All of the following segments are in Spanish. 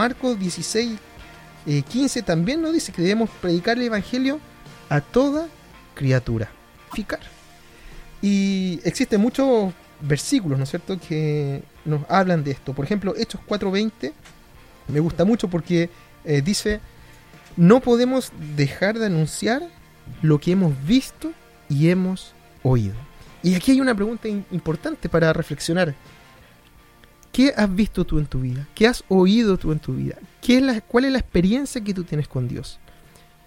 Marcos 16, 15 también nos dice que debemos predicar el Evangelio a toda criatura. Ficar. Y existen muchos versículos, ¿no es cierto?, que nos hablan de esto. Por ejemplo, Hechos 4.20 me gusta mucho porque eh, dice, no podemos dejar de anunciar lo que hemos visto y hemos oído. Y aquí hay una pregunta importante para reflexionar. ¿Qué has visto tú en tu vida? ¿Qué has oído tú en tu vida? ¿Qué es la, ¿Cuál es la experiencia que tú tienes con Dios?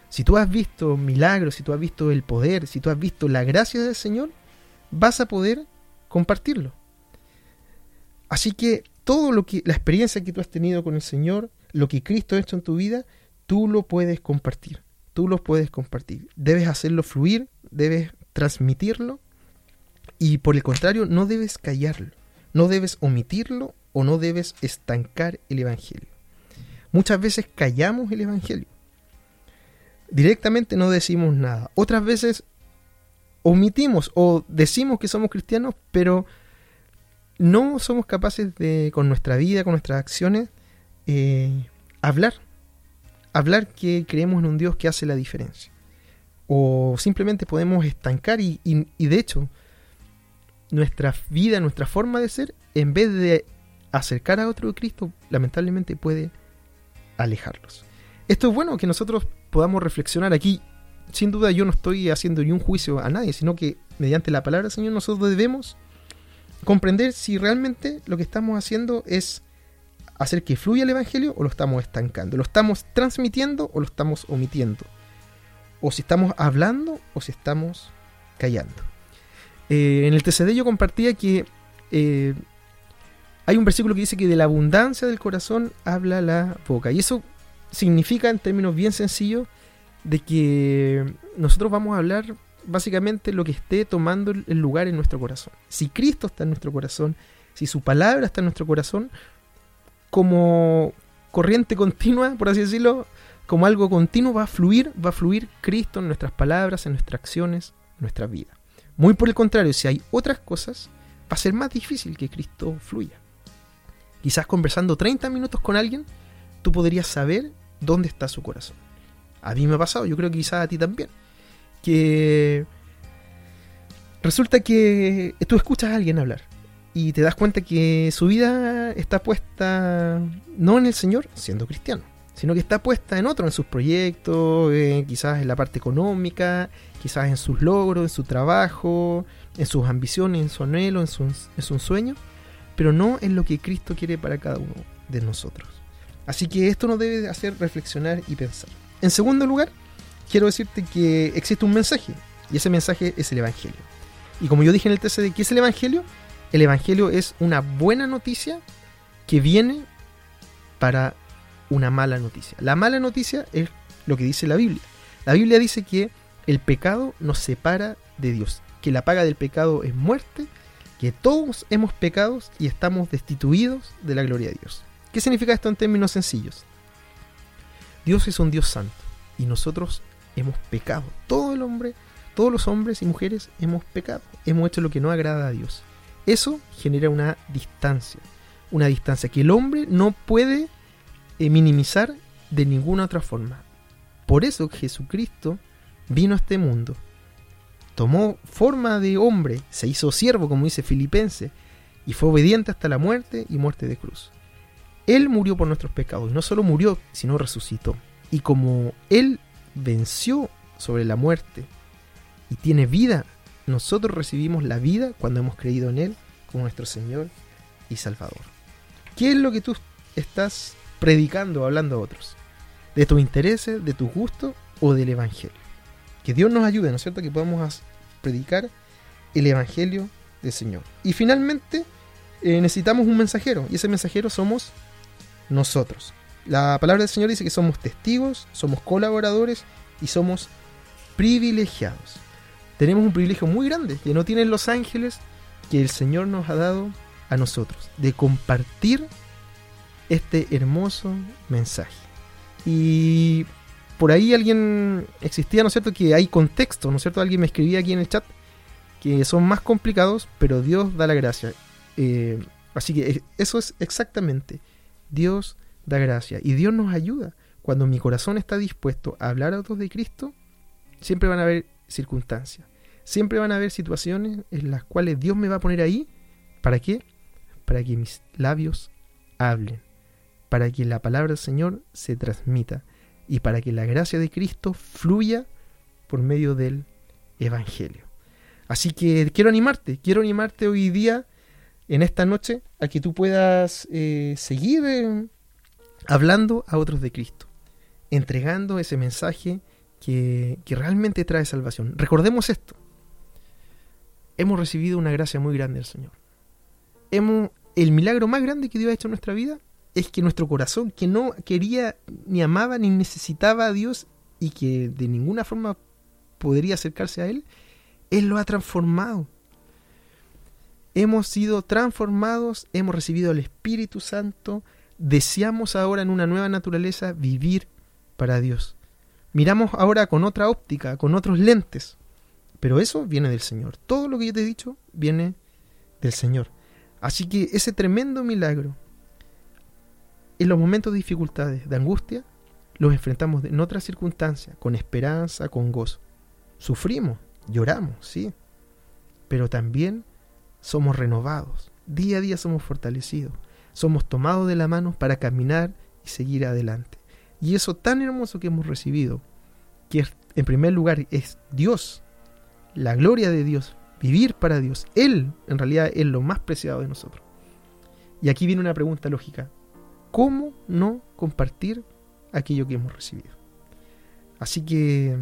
Si tú has visto milagros, si tú has visto el poder, si tú has visto la gracia del Señor, vas a poder compartirlo. Así que todo lo que la experiencia que tú has tenido con el Señor, lo que Cristo ha hecho en tu vida, tú lo puedes compartir. Tú lo puedes compartir. Debes hacerlo fluir, debes transmitirlo y por el contrario, no debes callarlo, no debes omitirlo o no debes estancar el Evangelio. Muchas veces callamos el Evangelio. Directamente no decimos nada. Otras veces omitimos o decimos que somos cristianos, pero no somos capaces de, con nuestra vida, con nuestras acciones, eh, hablar. Hablar que creemos en un Dios que hace la diferencia. O simplemente podemos estancar y, y de hecho, nuestra vida, nuestra forma de ser, en vez de acercar a otro Cristo, lamentablemente puede alejarlos. Esto es bueno que nosotros podamos reflexionar aquí. Sin duda yo no estoy haciendo ni un juicio a nadie, sino que mediante la palabra del Señor nosotros debemos comprender si realmente lo que estamos haciendo es hacer que fluya el Evangelio o lo estamos estancando. ¿Lo estamos transmitiendo o lo estamos omitiendo? O si estamos hablando o si estamos callando. Eh, en el TCD yo compartía que eh, hay un versículo que dice que de la abundancia del corazón habla la boca. Y eso significa, en términos bien sencillos, de que nosotros vamos a hablar básicamente lo que esté tomando el lugar en nuestro corazón. Si Cristo está en nuestro corazón, si su palabra está en nuestro corazón, como corriente continua, por así decirlo, como algo continuo va a fluir, va a fluir Cristo en nuestras palabras, en nuestras acciones, en nuestra vida. Muy por el contrario, si hay otras cosas, va a ser más difícil que Cristo fluya. Quizás conversando 30 minutos con alguien, tú podrías saber dónde está su corazón. A mí me ha pasado, yo creo que quizás a ti también que resulta que tú escuchas a alguien hablar y te das cuenta que su vida está puesta no en el Señor, siendo cristiano, sino que está puesta en otro, en sus proyectos, quizás en la parte económica, quizás en sus logros, en su trabajo, en sus ambiciones, en su anhelo, en sus, en sueños, pero no en lo que Cristo quiere para cada uno de nosotros. Así que esto nos debe hacer reflexionar y pensar. En segundo lugar, quiero decirte que existe un mensaje, y ese mensaje es el Evangelio. Y como yo dije en el TCD, ¿qué es el Evangelio? El Evangelio es una buena noticia que viene para una mala noticia. La mala noticia es lo que dice la Biblia. La Biblia dice que el pecado nos separa de Dios, que la paga del pecado es muerte, que todos hemos pecado y estamos destituidos de la gloria de Dios. ¿Qué significa esto en términos sencillos? Dios es un Dios santo y nosotros hemos pecado. Todo el hombre, todos los hombres y mujeres hemos pecado. Hemos hecho lo que no agrada a Dios. Eso genera una distancia. Una distancia que el hombre no puede minimizar de ninguna otra forma. Por eso Jesucristo vino a este mundo. Tomó forma de hombre, se hizo siervo, como dice Filipense, y fue obediente hasta la muerte y muerte de cruz. Él murió por nuestros pecados, y no solo murió, sino resucitó. Y como Él venció sobre la muerte y tiene vida, nosotros recibimos la vida cuando hemos creído en Él como nuestro Señor y Salvador. ¿Qué es lo que tú estás predicando, hablando a otros? ¿De tus intereses, de tus gustos o del Evangelio? Que Dios nos ayude, ¿no es cierto? Que podamos predicar el Evangelio del Señor. Y finalmente eh, necesitamos un mensajero y ese mensajero somos nosotros. La palabra del Señor dice que somos testigos, somos colaboradores y somos privilegiados. Tenemos un privilegio muy grande que no tienen los ángeles que el Señor nos ha dado a nosotros, de compartir este hermoso mensaje. Y por ahí alguien existía, ¿no es cierto?, que hay contexto, ¿no es cierto? Alguien me escribía aquí en el chat que son más complicados, pero Dios da la gracia. Eh, así que eso es exactamente. Dios da gracia. Y Dios nos ayuda. Cuando mi corazón está dispuesto a hablar a otros de Cristo, siempre van a haber circunstancias. Siempre van a haber situaciones en las cuales Dios me va a poner ahí. ¿Para qué? Para que mis labios hablen. Para que la palabra del Señor se transmita. Y para que la gracia de Cristo fluya por medio del Evangelio. Así que quiero animarte, quiero animarte hoy día, en esta noche, a que tú puedas eh, seguir eh, hablando a otros de Cristo, entregando ese mensaje que, realmente trae salvación. Recordemos esto, hemos recibido una gracia muy grande del Señor. Hemos, el milagro más grande que Dios ha hecho en nuestra vida es que nuestro corazón, que no quería, ni amaba, ni necesitaba a Dios y que de ninguna forma podría acercarse a Él, Él lo ha transformado. Hemos sido transformados, hemos recibido el Espíritu Santo, deseamos ahora en una nueva naturaleza vivir para Dios. Miramos ahora con otra óptica, con otros lentes. Pero eso viene del Señor. Todo lo que yo te he dicho viene del Señor. Así que ese tremendo milagro, en los momentos de dificultades, de angustia, los enfrentamos en otras circunstancias, con esperanza, con gozo. Sufrimos, lloramos, sí, pero también somos renovados. Día a día somos fortalecidos. Somos tomados de la mano para caminar y seguir adelante. Y eso tan hermoso que hemos recibido, que en primer lugar es Dios la gloria de Dios, vivir para Dios. Él, en realidad, es lo más preciado de nosotros. Y aquí viene una pregunta lógica. ¿Cómo no compartir aquello que hemos recibido? Así que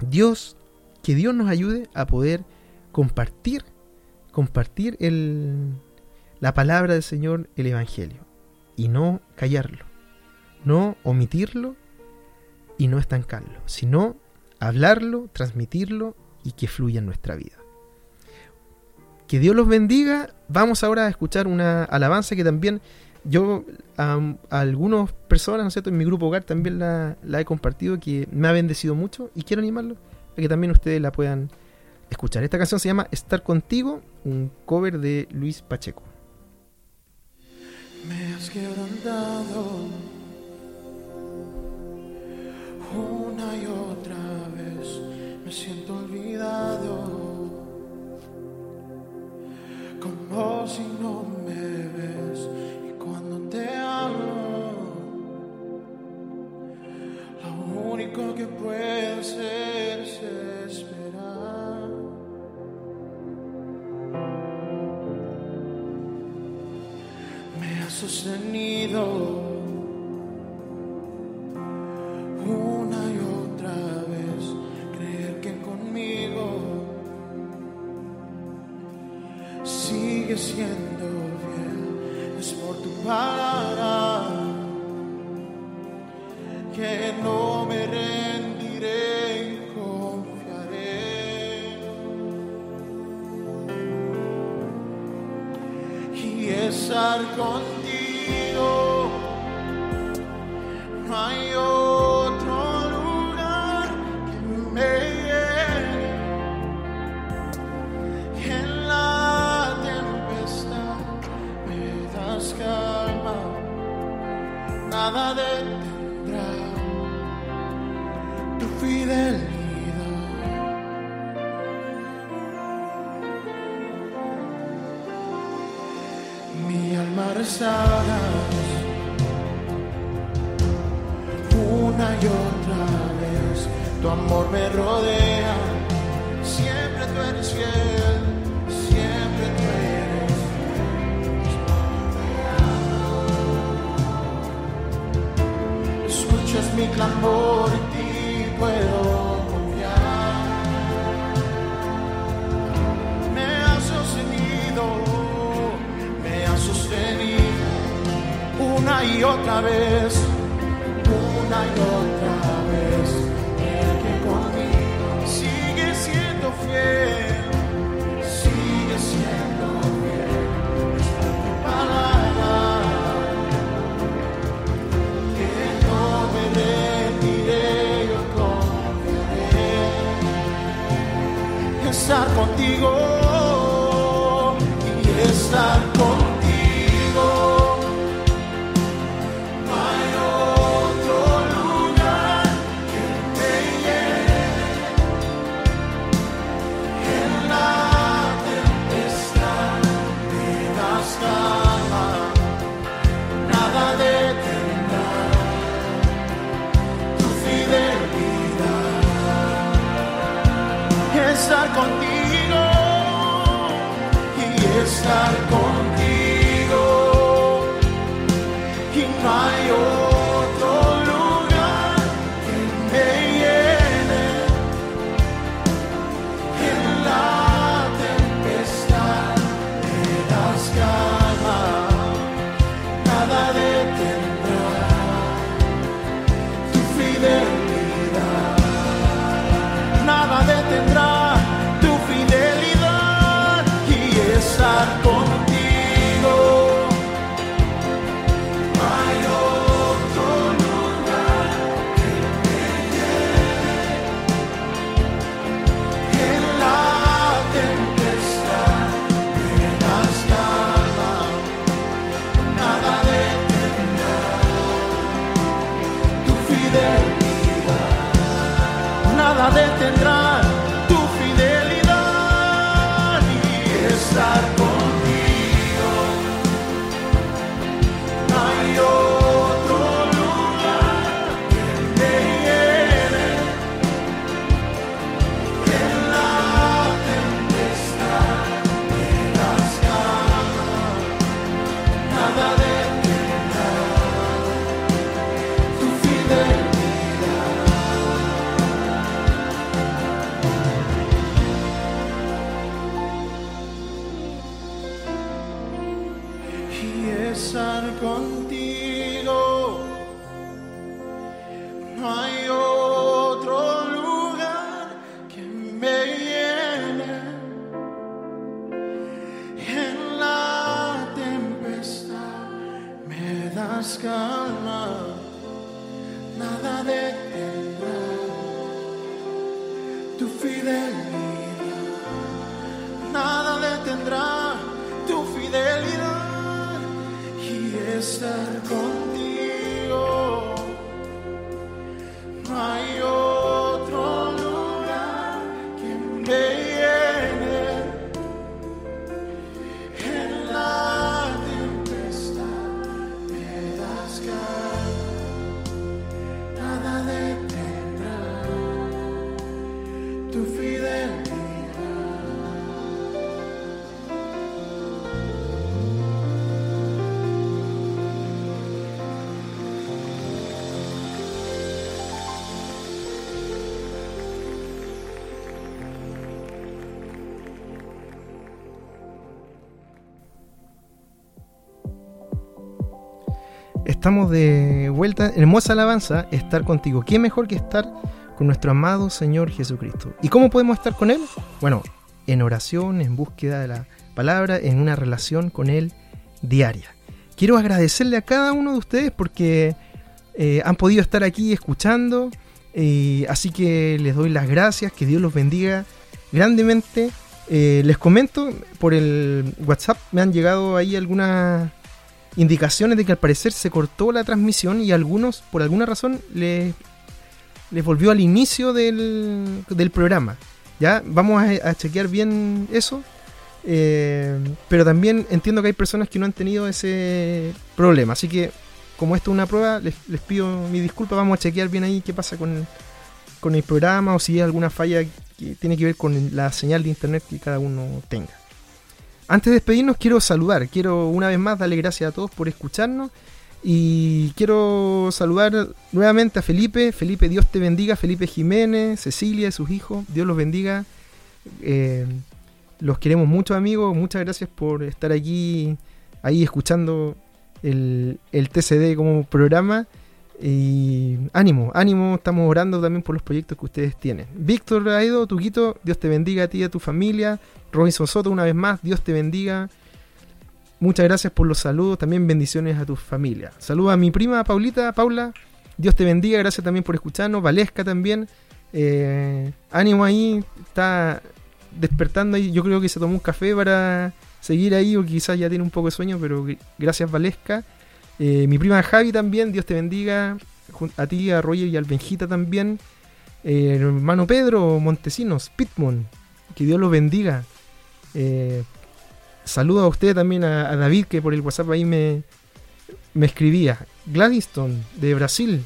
Dios, que Dios nos ayude a poder compartir, compartir el, la palabra del Señor, el Evangelio, y no callarlo, no omitirlo y no estancarlo, sino hablarlo, transmitirlo y que fluya en nuestra vida. Que Dios los bendiga. Vamos ahora a escuchar una alabanza que también yo a, algunas personas, ¿no sé, en mi grupo hogar también la, la, he compartido, que me ha bendecido mucho y quiero animarlos a que también ustedes la puedan escuchar. Esta canción se llama Estar contigo, un cover de Luis Pacheco. Me has quebrantado una y otra vez, me siento como si no me único que puede es esperar. Me ha sostenido Y estar Mi alma rezará una y otra vez, tu amor me rodea, siempre tú eres fiel, siempre tú eres escuchas mi clamor y ti puedo y otra vez, una y otra nada estar contigo. Estamos de vuelta. Hermosa alabanza, estar contigo. ¿Qué mejor que estar con nuestro amado Señor Jesucristo? ¿Y cómo podemos estar con Él? Bueno, en oración, en búsqueda de la palabra, en una relación con Él diaria. Quiero agradecerle a cada uno de ustedes porque eh, han podido estar aquí escuchando. así que les doy las gracias, que Dios los bendiga grandemente. Eh, les comento por el WhatsApp, me han llegado ahí algunas indicaciones de que al parecer se cortó la transmisión y algunos, por alguna razón, les, volvió al inicio del, programa. Ya, vamos a, a chequear bien eso. Eh, pero también entiendo que hay personas que no han tenido ese problema. Así que, como esto es una prueba, les, les pido mi disculpa. Vamos a chequear bien ahí qué pasa con, con el programa o si hay alguna falla que tiene que ver con la señal de internet que cada uno tenga. Antes de despedirnos, quiero saludar. Quiero una vez más darle gracias a todos por escucharnos. Y quiero saludar nuevamente a Felipe. Felipe, Dios te bendiga. Felipe Jiménez, Cecilia y sus hijos. Dios los bendiga. Eh, los queremos mucho, amigos. Muchas gracias por estar aquí, ahí escuchando el, el TCD como programa. Y ánimo, ánimo. Estamos orando también por los proyectos que ustedes tienen. Víctor Raido, Tuquito, Dios te bendiga a ti y a tu familia. Robinson Soto, una vez más, Dios te bendiga. Muchas gracias por los saludos, también bendiciones a tu familia. Saludos a mi prima Paulita, Paula, Dios te bendiga, gracias también por escucharnos. Valesca también, eh, ánimo ahí, está despertando ahí. Yo creo que se tomó un café para seguir ahí, o quizás ya tiene un poco de sueño, pero gracias Valesca. Eh, mi prima Javi también, Dios te bendiga. A ti, a Roger y al Benjita también. Eh, hermano Pedro Montesinos, Pitmon, que Dios los bendiga. Eh, saludo a usted también, a, David, que por el WhatsApp ahí me, me escribía. Gladyston, de Brasil,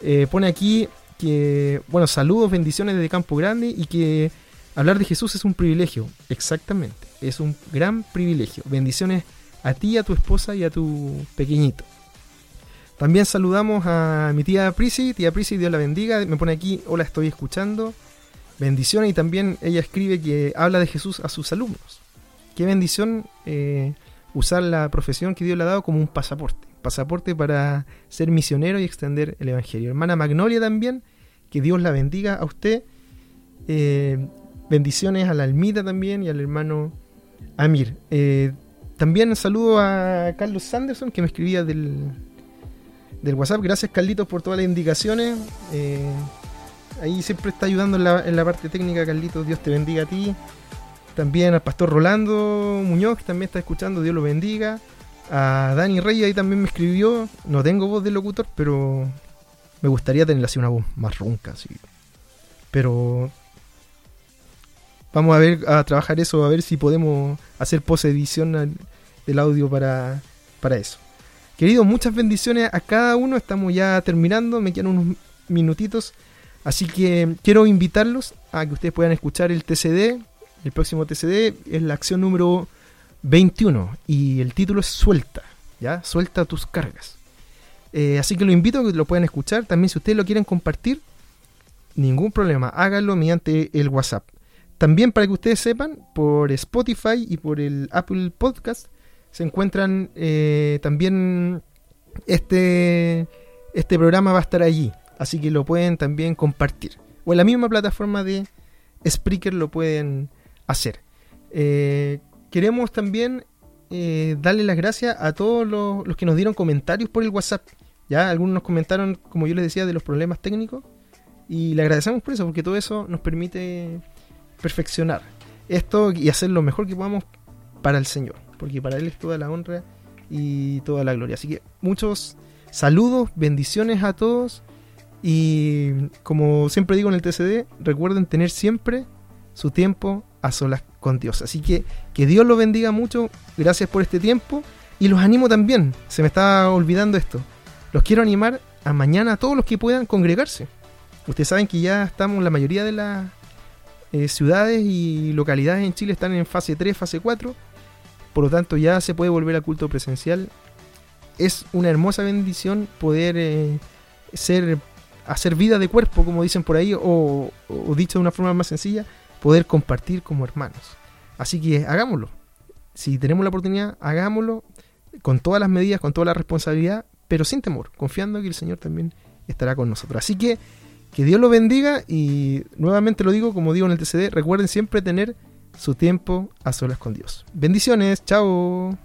eh, pone aquí que, bueno, saludos, bendiciones desde Campo Grande y que hablar de Jesús es un privilegio. Exactamente. es un gran privilegio. Bendiciones a ti, a tu esposa y a tu pequeñito. También saludamos a mi tía Prisi, tía Prisi, Dios la bendiga, me pone aquí, hola, estoy escuchando. Bendiciones y también ella escribe que habla de Jesús a sus alumnos. Qué bendición eh, usar la profesión que Dios le ha dado como un pasaporte. Pasaporte para ser misionero y extender el Evangelio. Hermana Magnolia también, que Dios la bendiga a usted. Eh, bendiciones a la Almita también y al hermano Amir. Eh, también saludo a Carlos Sanderson que me escribía del, del WhatsApp. Gracias Carlitos por todas las indicaciones. Eh, ahí siempre está ayudando en la, parte técnica Carlitos. Dios te bendiga a ti. También al pastor Rolando Muñoz que también está escuchando. Dios lo bendiga. A Dani Rey ahí también me escribió. No tengo voz de locutor, pero me gustaría tener así una voz más ronca. Así. Pero vamos a ver a trabajar eso, a ver si podemos hacer post edición del audio para, para eso. Queridos, muchas bendiciones a cada uno. Estamos ya terminando, me quedan unos minutitos. Así que quiero invitarlos a que ustedes puedan escuchar el TCD. El próximo TCD es la acción número 21 y el título es Suelta, ¿ya? Suelta tus cargas. Eh, así que lo invito a que lo puedan escuchar. También si ustedes lo quieren compartir, ningún problema, háganlo mediante el WhatsApp. También para que ustedes sepan, por Spotify y por el Apple Podcast se encuentran eh, también este, este programa va a estar allí. Así que lo pueden también compartir. O en la misma plataforma de Spreaker lo pueden hacer. Eh, queremos también eh, darle las gracias a todos los, los, que nos dieron comentarios por el WhatsApp. Ya algunos nos comentaron, como yo les decía, de los problemas técnicos. Y le agradecemos por eso, porque todo eso nos permite perfeccionar esto y hacer lo mejor que podamos para el Señor, porque para Él es toda la honra y toda la gloria. Así que muchos saludos, bendiciones a todos y como siempre digo en el TCD, recuerden tener siempre su tiempo a solas con Dios. Así que que Dios los bendiga mucho, gracias por este tiempo y los animo también, se me está olvidando esto, los quiero animar a mañana a todos los que puedan congregarse. Ustedes saben que ya estamos, la mayoría de las eh, ciudades y localidades en Chile están en fase 3, fase 4. Por lo tanto, ya se puede volver al culto presencial. Es una hermosa bendición poder eh, ser, hacer vida de cuerpo, como dicen por ahí, o, o dicho de una forma más sencilla, poder compartir como hermanos. Así que hagámoslo. Si tenemos la oportunidad, hagámoslo con todas las medidas, con toda la responsabilidad, pero sin temor, confiando que el Señor también estará con nosotros. Así que que Dios lo bendiga y nuevamente lo digo, como digo en el TCD, recuerden siempre tener su tiempo a solas con Dios. Bendiciones, chao.